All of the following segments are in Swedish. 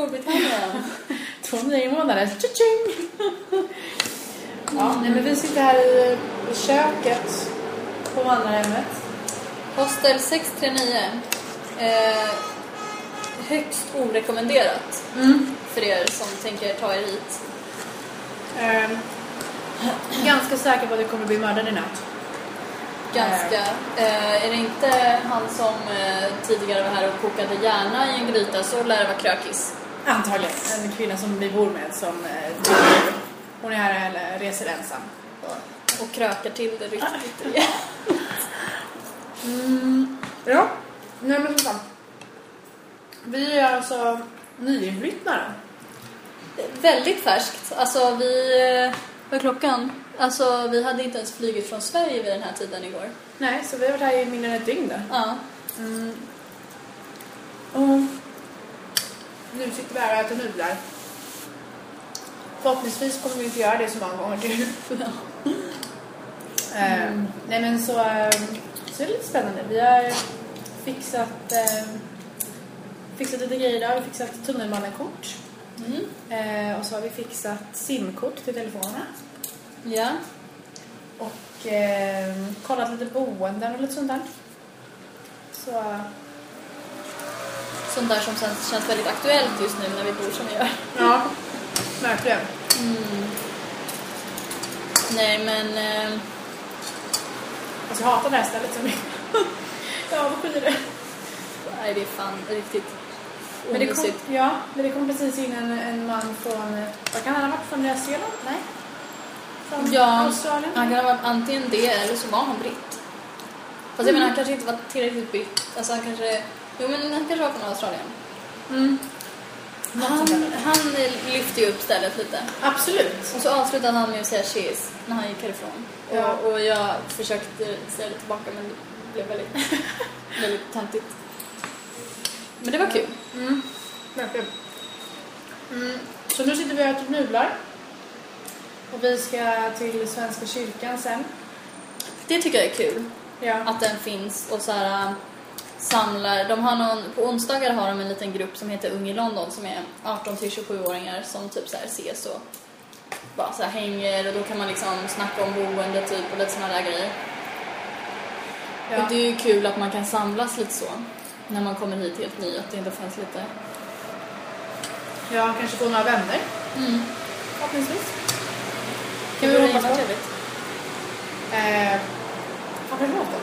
Storbritannien. Två nya invånare. Ja, nej, men vi sitter här i, köket på vandrarhemmet. Hostel 639. Eh, högst orekommenderat för er som tänker ta er hit. Eh, ganska säker på att det kommer bli mördad i natt. Ganska. Eh, är det inte han som eh, tidigare var här och kokade hjärna i en gryta så lär det vara krökis. Antagligen. En kvinna som vi bor med som eh. Hon är här eller reser ensam. Och krökar till det riktigt rejält. Ja, nej men som sagt. Vi är alltså nyinflyttade. Väldigt färskt. Alltså vi... Vad är klockan? Alltså vi hade inte ens flugit från Sverige vid den här tiden igår. Nej, så vi har varit här i mindre än ett dygn då. Ja. Och nu sitter vi här och äter nudlar. Förhoppningsvis kommer vi inte göra det så många gånger till. Eh, nej men så, eh, så är det lite spännande. Vi har fixat, eh, fixat lite grejer idag. Vi har fixat tunnelbannekort. Mm. Eh, och så har vi fixat simkort till telefonerna. Ja. Och eh, kollat lite boenden och lite sånt där. Så Sånt där som känns, väldigt aktuellt just nu när vi bor som vi gör. ja, verkligen. Nej men... Eh, Alltså jag hatar det här stället så mycket. ja, vad skiter det. nej det är fan riktigt Men det kom, ja, men det kom precis in en, en man från, vad kan han ha varit, från Nya Zeeland? Nej? Från Ja, Australien? han kan ha varit antingen det eller så var han britt. Fast jag menar han kanske inte var tillräckligt britt. Alltså han kanske... Jo men han kanske var från Australien. Mm. Han, han lyfte ju upp stället lite. Absolut. Och så avslutade han med att säga cheese när han gick härifrån. Ja. Och, och jag försökte säga det tillbaka men det blev väldigt, väldigt töntigt. Men det var kul. Mm. Verkligen. Mm. Så nu sitter vi och äter nudlar. Och vi ska till Svenska kyrkan sen. Det tycker jag är kul. Ja. Att den finns och så här samlar. De har någon, på onsdagar har de en liten grupp som heter Ung i London som är 18 till 27-åringar som typ så här ses och bara så här hänger och då kan man liksom snacka om boende typ och lite såna där grejer. ja. Och det är ju kul att man kan samlas lite så när man kommer hit helt ny, att det inte finns lite... Jag kanske får några vänner. Mm. Förhoppningsvis. Det Kan vi hoppas på. trevligt. Eh, vad låta?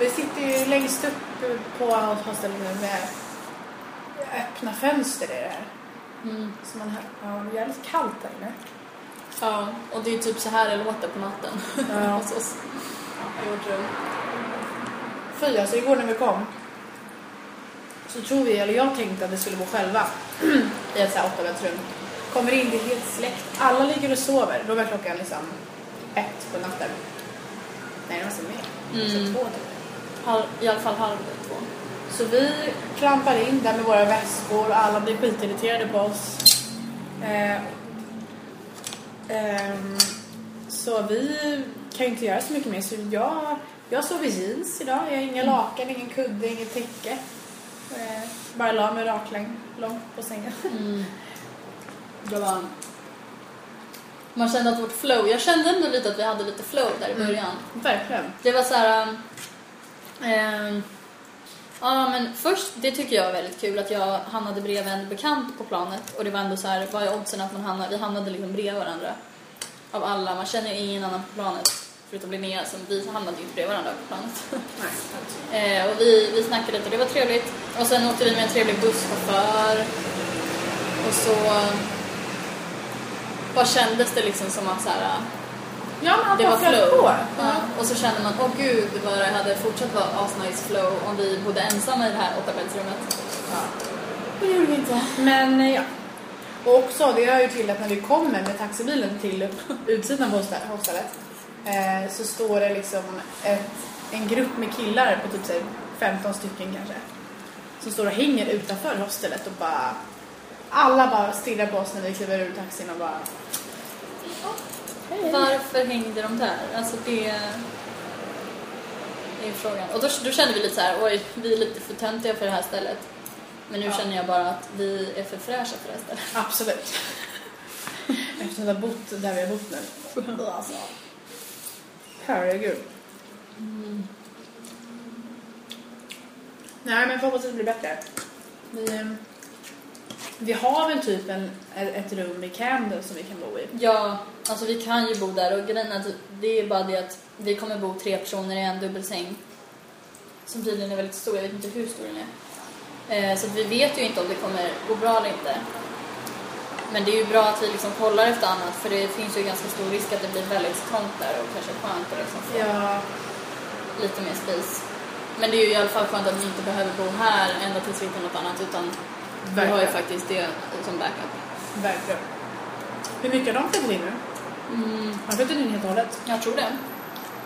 Vi sitter ju längst upp på hostellet nu med öppna fönster i det här. Mm. Så man, ja, det är jävligt kallt där inne. Ja, och det är typ så här det låter på natten Ja. hos oss. I vårt rum. Fy, alltså igår när vi kom så tror vi, eller jag tänkte att vi skulle bo själva i ett så här åttabäddsrum. Kommer in, det är helt släckt. Alla ligger och sover. Då var klockan liksom ett på natten. Nej, det var så mer. Mm. Så två typ. Halv, I alla fall halv två. Så vi klampar in där med våra väskor och alla blir skitirriterade på oss. Eh, ehm, så vi kan ju inte göra så mycket mer. Så jag, jag sov i jeans idag. Jag har inga lakan, ingen kudde, inget täcke. Eh, bara la mig raklång långt på sängen. Det var... Man kände att vårt flow, jag kände ändå lite att vi hade lite flow där i början. Verkligen. Det var så här... ehm, ja men först, det tycker jag var väldigt kul att jag hamnade bredvid en bekant på planet och det var ändå så här, vad är oddsen att man hamnar, vi hamnade liksom bredvid varandra. Av alla, man känner ingen annan på planet förutom Linnea som vi hamnade ju inte bredvid varandra på planet. Nej, Eh, och vi, vi snackade lite och det var trevligt. Och sen åkte vi med en trevlig busschaufför. Och så bara kändes det liksom som att så här, Ja, men han det var flow. på. Ja. Och så kände man, åh gud vad det hade fortsatt vara asnice flow om vi bodde ensamma i det här åttabäddsrummet. Ja. Men det gjorde vi inte. Men eh, ja. Och också, det hör ju till att när vi kommer med taxibilen till utsidan på hostellet eh, så står det liksom ett, en grupp med killar på typ så här 15 stycken kanske som står och hänger utanför hostellet och bara alla bara stirrar på oss när vi kliver ur taxin och bara Hej. Varför hängde de där? Alltså det förfrågan. Och då, då kände vi lite så här, oj, vi är lite för töntiga för det här stället. Men nu Ja. känner jag bara att vi är för fräscha för det här stället. Absolut. Efter att ha bott där vi har bott nu. Alltså. Herregud. Nej, men förhoppningsvis blir det bättre. Vi, ehm, vi har väl typ en, ett rum i Camden som vi kan bo i. Ja, alltså vi kan ju bo där och grejen är att det är bara det att vi kommer bo tre personer i en dubbelsäng. Som tydligen är väldigt stor, jag vet inte hur stor den är. Eh, så vi vet ju inte om det kommer gå bra eller inte. Men det är ju bra att vi liksom kollar efter annat för det finns ju ganska stor risk att det blir väldigt trångt där och kanske skönt att liksom få Ja, lite mer space. Men det är ju i alla fall skönt att vi inte behöver bo här ända tills vi hittar något annat utan vi har ju Verkligen. faktiskt det som backup. verkligen. Hur mycket har de flyttat in nu? Mm. Har de flyttat in helt och hållet? Jag tror det.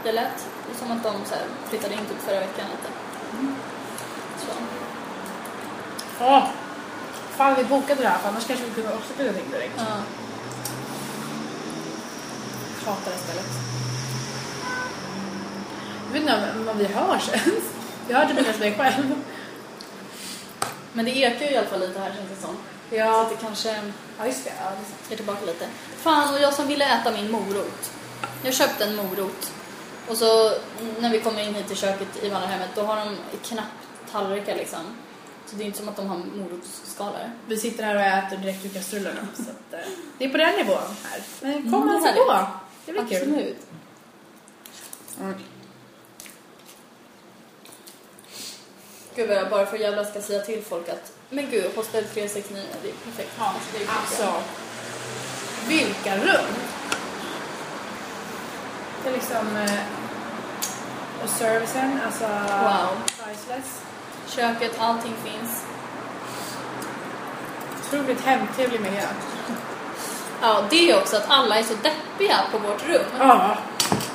Det lät som att de så här, flyttade in typ förra veckan. Lite. Så. Ja. Fan, vi bokade det här för annars kanske vi kunde också flytta in direkt. Ja. Hatar det stället. Jag vet inte om- vi hörs ens. Jag hörde typ mest mig själv. Men det ekar ju i alla fall lite här känns det som. Så Ja, att det kanske ja just det. Ja, det är tillbaka lite. Fan, och jag som ville äta min morot. Jag köpte en morot. Och så mm, när vi kommer in hit till köket i vandrarhemmet då har de knappt tallrikar liksom. Så det är inte som att de har morotsskalor. Vi sitter här och äter direkt ur kastrullen nu, så att, eh, det är på den nivån här. Men Mm, kom det är alltså på. Det blir kul. Absolut. Mm. Gud vad jag bara för jävla ska säga till folk att men gud, hostel 369, det är perfekt. Ja, det är alltså. Vilka rum! Det är liksom... eh, Och servicen, alltså... Wow. Priceless. Köket, allting finns. Otroligt hemtrevlig miljö. Ja, det är också att alla är så deppiga på vårt rum. Ja.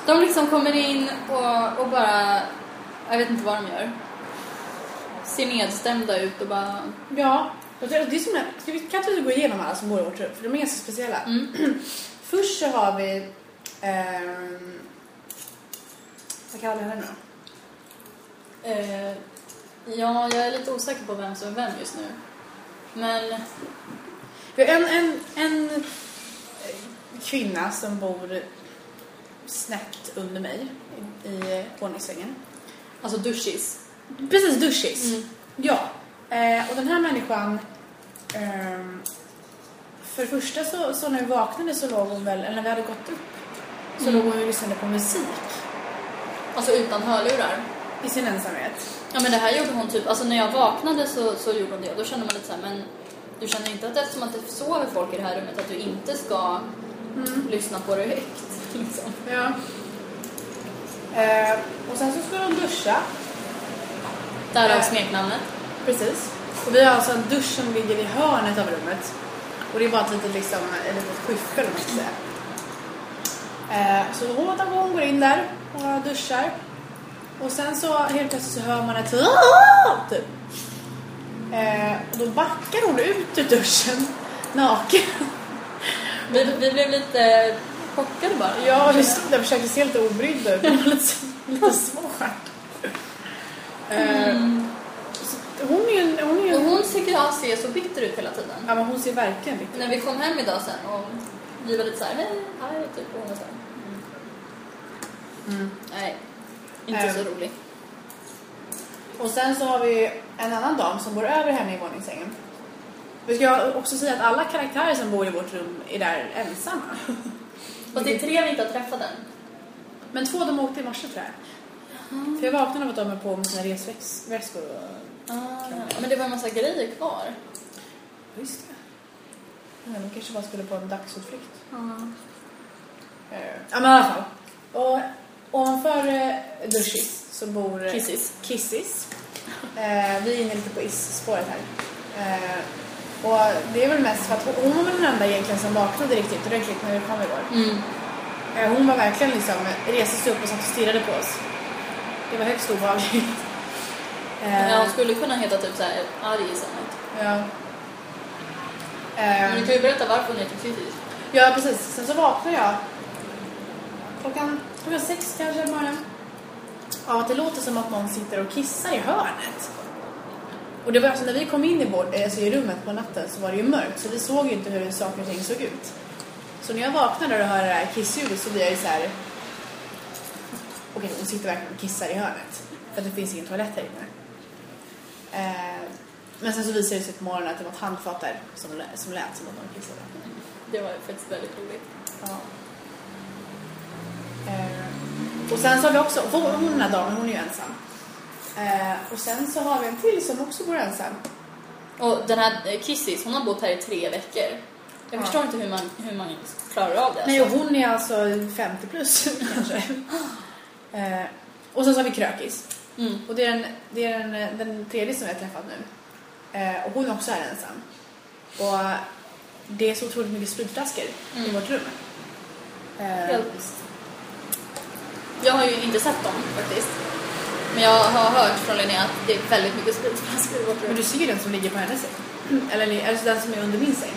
De liksom kommer in och, och bara, jag vet inte vad de gör. Ser nedstämda ut och bara, Ja. Det det är som ska vi, kan inte vi gå igenom alla som bor i vårt rum? För de är ganska speciella. mm, Först så har vi... ehm, vad kallar vi henne då? eh, ja, jag är lite osäker på vem som är vem just nu. Men, Vi har en, en, en kvinna som bor snett under mig i, i våningssängen. alltså duschis. Precis, duschis. Mm. Ja. Eh, och den här människan... ehm, för det första så, så när vi vaknade så låg hon väl, eller när vi hade gått upp, så Mm. låg hon och lyssnade på musik Alltså utan hörlurar. i sin ensamhet. Ja men det här gjorde hon typ, alltså när jag vaknade så, så gjorde hon det och då kände man lite så här, men du känner inte att eftersom att det sover folk i det här rummet att du inte ska lyssna på det högt? Liksom. Ja. Eh, och sen så skulle hon duscha. Därav smeknamnet. Precis. Och vi har alltså en dusch som ligger i hörnet av rummet. Och det är bara ett litet, liksom, ett litet skyffel om man ska säga. Eh, så hon hon går in där och duschar. Och sen så helt plötsligt så hör man ett typ. Eh, och då backar hon ut ur duschen naken. Vi, vi blev lite chockade bara. Ja, vi stod där och försökte se lite obrydda ut. Lite, lite svårt. Eh, så hon är en... Hon är ju Och en hon tycker jag ser så bitter ut hela tiden. ja, men hon ser verkligen bitter När vi kom hem idag sen och vi var lite såhär, hej, hej, typ. Och hon var såhär, Mm. nej, inte Ehm. så rolig. Och sen så har vi en annan dam som bor över henne i våningssängen. Vi ska också säga att alla karaktärer som bor i vårt rum är där ensamma. Fast det är tre vi inte har träffat än. Men två de åkte i morse tror jag. För jag vaknade av att de är på med sina resväskor och... Ah, men det var en massa grejer kvar. Just det. Ja, de kanske bara skulle på en dagsutflykt. Eh, Ja men i alla fall. Och ovanför eh, Duschis så bor... eh, Kissis. Kissis. Eh, vi är inne lite på is-spåret här. Eh, och det är väl mest för att hon, hon var väl den enda egentligen som vaknade riktigt ordentligt när vi kom igår. Mm. Eh, hon var verkligen liksom, reste sig upp och satt och stirrade på oss. Det var högst obehagligt. Eh, Ja, hon skulle kunna heta typ såhär arg i samhället. ja. Men Eh, du kan ju berätta varför hon heter Kissis. Ja, precis. Sen så vaknade jag klockan, klockan sex kanske på morgonen. av att det låter som att någon sitter och kissar i hörnet. Och det var alltså när vi kom in i, vår, alltså i rummet på natten så var det ju mörkt så vi såg ju inte hur saker och ting såg ut. Så när jag vaknade och hörde det här kissljudet så blev jag ju så här. Okej, hon sitter verkligen och kissar i hörnet. För att det finns ingen toalett här inne. Eh, men sen så visade det sig på morgonen att det var ett handfat där som, som lät som att någon kissade. Det var faktiskt väldigt roligt. Ja. Eh, och sen så har vi också, hon, hon den här damen, hon är ju ensam. Eh, och sen så har vi en till som också bor ensam. Och den här eh, Kissis, hon har bott här i tre veckor. Jag Ja. förstår inte hur man, hur man klarar av det. Nej, och hon är alltså 50 plus kanske. Eh, och sen så har vi Krökis. Mm. Och det är, den, det är den, den tredje som vi har träffat nu. Eh, och hon är också här ensam. Och det är så otroligt mycket spritflaskor i Mm. vårt rum. Eh, Helt visst. Jag har ju inte sett dem faktiskt. Men jag har hört från Linnea att det är väldigt mycket spritflaskor i vårt Men rum. du ser ju den som ligger på hennes säng. Eller alltså den som är under min säng.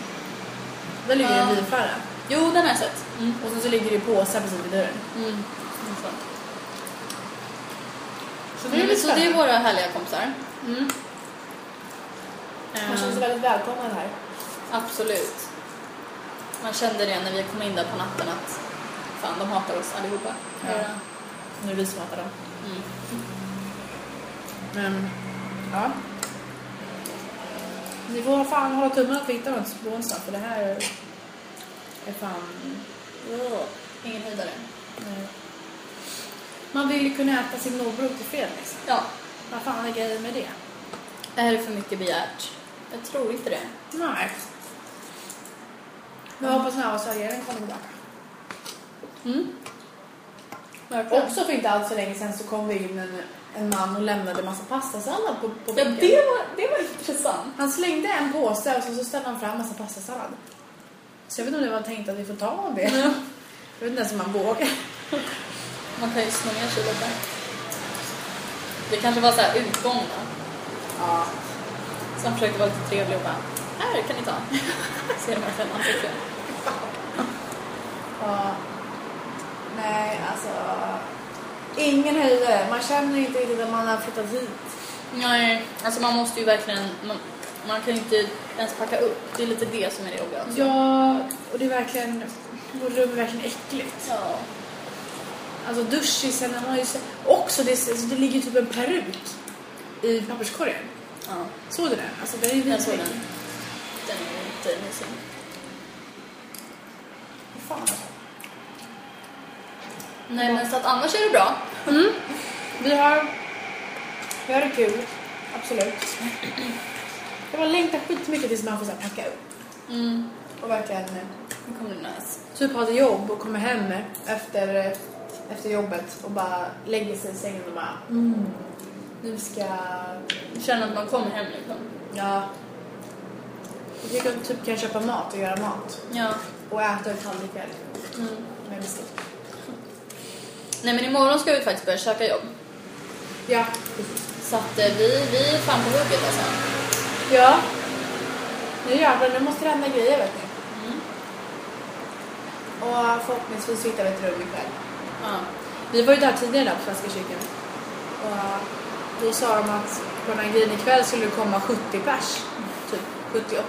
Där ligger Ja. en vinflaska. Jo, den har jag sett. Mm. Och sen så ligger det påsar precis vid dörren. Mm. Så Mm, så det är våra härliga kompisar. Mm. Man känner sig Eh, väldigt välkommen här. absolut. Man kände det när vi kom in där på natten att fan, de hatar oss allihopa. Ja. Nu är det vi som hatar dem. Mm. Men, ja. Ni får fan hålla tummarna att vi hittar något på onsdag för det här är fan... Ingen höjdare. nej. Man vill ju kunna äta sin morbror till fredag liksom. Ja, Vad fan är grejen med det? det här är för mycket begärt. Jag tror inte det. Nej. Men jag hoppas nu att serveringen kommer tillbaka. Mm. Verkligen. Också för inte alls så länge sedan så kom det in en, en man och lämnade massa pastasallad på, på Ja, bänken. det var, det var intressant. Han slängde en påse och så, så ställde han fram massa pastasallad. Så jag vet inte om det var tänkt att vi får ta av det. Jag vet inte ens om man vågar. Man kan ju sno ner sig lite. Det kanske var så här utgång då. Ja. Så han försökte vara lite trevlig och bara, här kan ni ta. Ser de verkligen ansiktet. ja. Nej, alltså. Ingen höjdare. Man känner inte riktigt att man har flyttat hit. Nej, alltså man måste ju verkligen, man, man kan ju inte ens packa upp. Det är lite det som är det jobbiga. alltså. Ja, och det är verkligen... Vårt rum är verkligen äckligt. Ja. Alltså duschisen, han har ju... så- Också, det, alltså, det ligger typ en peruk i papperskorgen. ja. Såg du den? Alltså den är ju Jag såg den. Den är inte mysig. Vad fan alltså. Nej, men så att annars är det bra. Vi har, vi har det kul, absolut. Jag bara längtar skitmycket tills man får så här packa upp. Mm. Och verkligen eh, Nu kommer det nice. typ ha ett jobb och komma hem efter, eh, efter jobbet och bara lägga sig i sängen och bara mm, nu ska jag... Känna att man kommer hem liksom. Ja. Jag tycker att typ kan köpa mat och göra mat. Ja. Och äta ur tallrik ikväll. Mm. Med bestick. Nej, men imorgon ska vi faktiskt börja söka jobb. Ja. Så att eh, vi, vi är fan på hugget alltså. Ja. Nu jävlar, nu måste det hända grejer vet ni. Mm. Och förhoppningsvis hittar vi ett rum ikväll. Ja. Vi var ju där tidigare där på Svenska kyrkan. Och då sa de att på den här grejen ikväll skulle det komma 70 pers. Typ 70-80.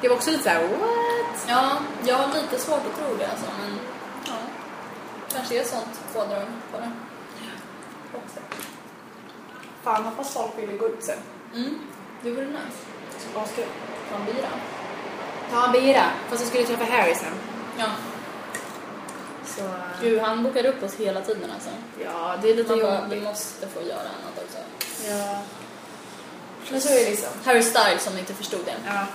Det var också lite såhär, what? ja, jag har lite svårt att tro det alltså, men ja. Kanske är sånt pådrag på det. Också. Fan, hoppas folk ville gå ut sen. Mm. Det vore nice. Så askul. Ta en bira. Ta en bira. Fast jag skulle träffa Harry sen. Ja. Så, Gud, han bokar upp oss hela tiden alltså. ja, det är lite Man bara, vi jobbigt. måste få göra annat också. Ja. Men så är det liksom. Harry Styles som inte förstod det. Ja.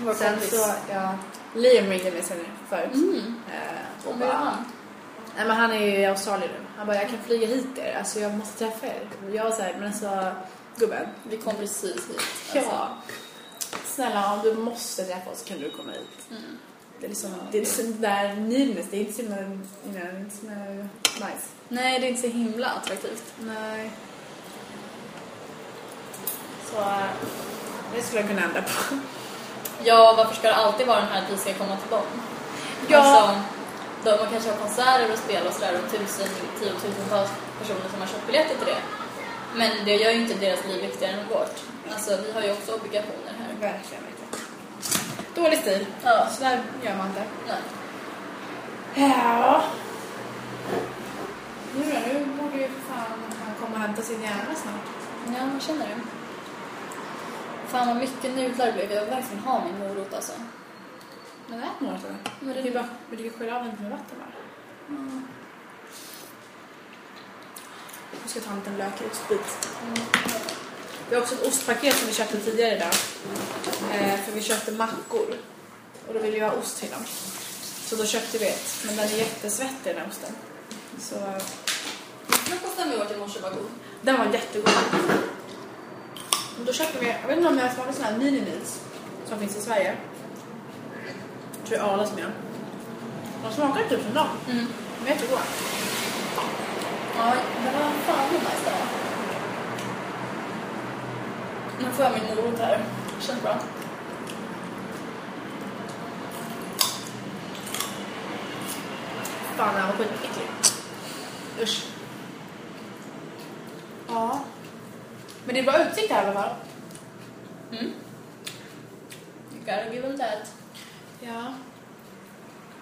Vår Sen kompis. så, ja. Liam ringde mig sen förut. Mm. Eh, och bara, han? Nej men han är ju i Australien nu. Han bara, jag kan flyga hit er. Alltså jag måste träffa er. Och jag såhär, men alltså gubben. Vi kom precis hit. Ja. Alltså. Snälla om du måste träffa oss kan du komma hit. Mm. Det är liksom, det är liksom det där needness. Det är inte så himla, you know, det är inte så nice. Nej, det är inte så himla attraktivt. Nej. Så eh, det skulle jag kunna ändra på. Ja, varför ska det alltid vara den här att vi ska komma till dem? Ja. Alltså, Då man kanske har konserter och spel och sådär och tusen, tiotusentals personer som har köpt biljetter till det. Men det gör ju inte deras liv viktigare än vårt. Alltså vi har ju också obligationer här. Verkligen. Dålig stil. Ja. Så där gör man inte. Nej. Ja. Nu då? Nu borde ju fan han komma och hämta sin hjärna snart. Ja, man känner det. Fan vad mycket nudlar det blev. Jag vill verkligen ha min morot alltså. Men ät några så. Men Du det- kan bara du kan sköra av den med vatten bara. Jag ska ta en liten lökostbit. Vi har också ett ostpaket som vi köpte tidigare idag. Eh, för vi köpte mackor. Och då ville vi ha ost till dem. Så då köpte vi ett. Men den är jättesvettig den här osten. Så Frukosten vi åt i morse var god. den var jättegod. Och då köpte vi, jag vet inte om ni har smakat sådana här mini meals som finns i Sverige. Jag tror Arla som gör. De smakar typ som dem. Mm. De är jättegoda. Ja, det var fan vad nice det var. Nu får jag min morot här. Känns bra. Fan, den var skitäcklig. Usch. Ja. Men det är bra utsikt här i alla fall. Mm. You gotta give them that. Ja.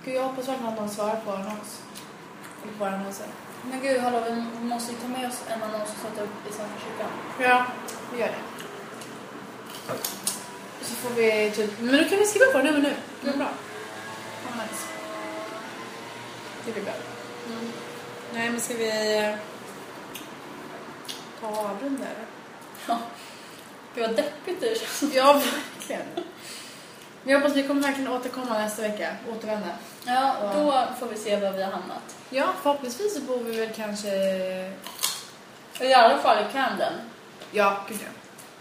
Gud, jag hoppas verkligen att någon svarar på annons. Eller på annonsen. Men gud, hallå, vi måste ju ta med oss en annons och sätta upp i Svenska kyrkan. Ja, vi gör det. Så får vi typ... Men då kan vi skriva på den nu nu. Det blir bra. Ja, nice. Det blir bra. Mm. Nej, men ska vi eh, ta och avrunda eller? Ja. Gud vad deppigt det känns. Ja, verkligen. Men jag hoppas vi kommer verkligen återkomma nästa vecka. Återvända. Ja, då får vi se var vi har hamnat. Ja, förhoppningsvis så bor vi väl kanske... I alla fall i Camden. Ja, gud ja.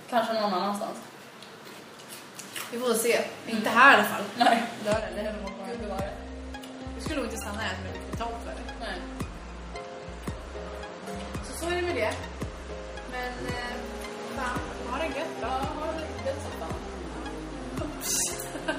Kanske någon annanstans. Vi får se. Inte här i alla fall. Nej. Dörren, det höll på Gud bevare. Vi skulle nog inte stanna här med lite betalt för det. Nej. Så så är det med det. Men, eh, fan, ha det gött Ja, då. ha det gött som fan.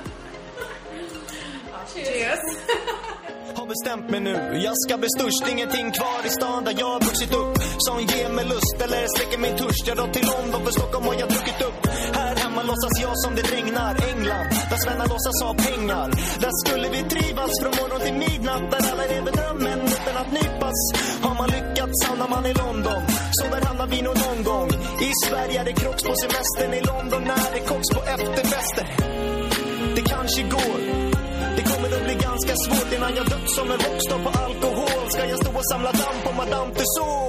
Cheers. Har bestämt mig nu, jag ska bli störst Ingenting kvar i stan där jag vuxit upp Som ger mig lust eller släcker min törst Jag drar till London, för Stockholm har jag druckit upp Här låtsas jag som det regnar England, där svennar låtsas ha pengar. Där skulle vi trivas från morgon till midnatt. Där alla lever drömmen utan att nypas. Har man lyckats hamnar man i London. Så där hamnar vi nog någon gång. I Sverige är det krocks på semestern. I London är det koks på efterfester Det kanske går. Det kommer att bli ganska svårt innan jag dött som en rockstar på alkohol. Ska jag stå och samla damm på Madame Tussauds?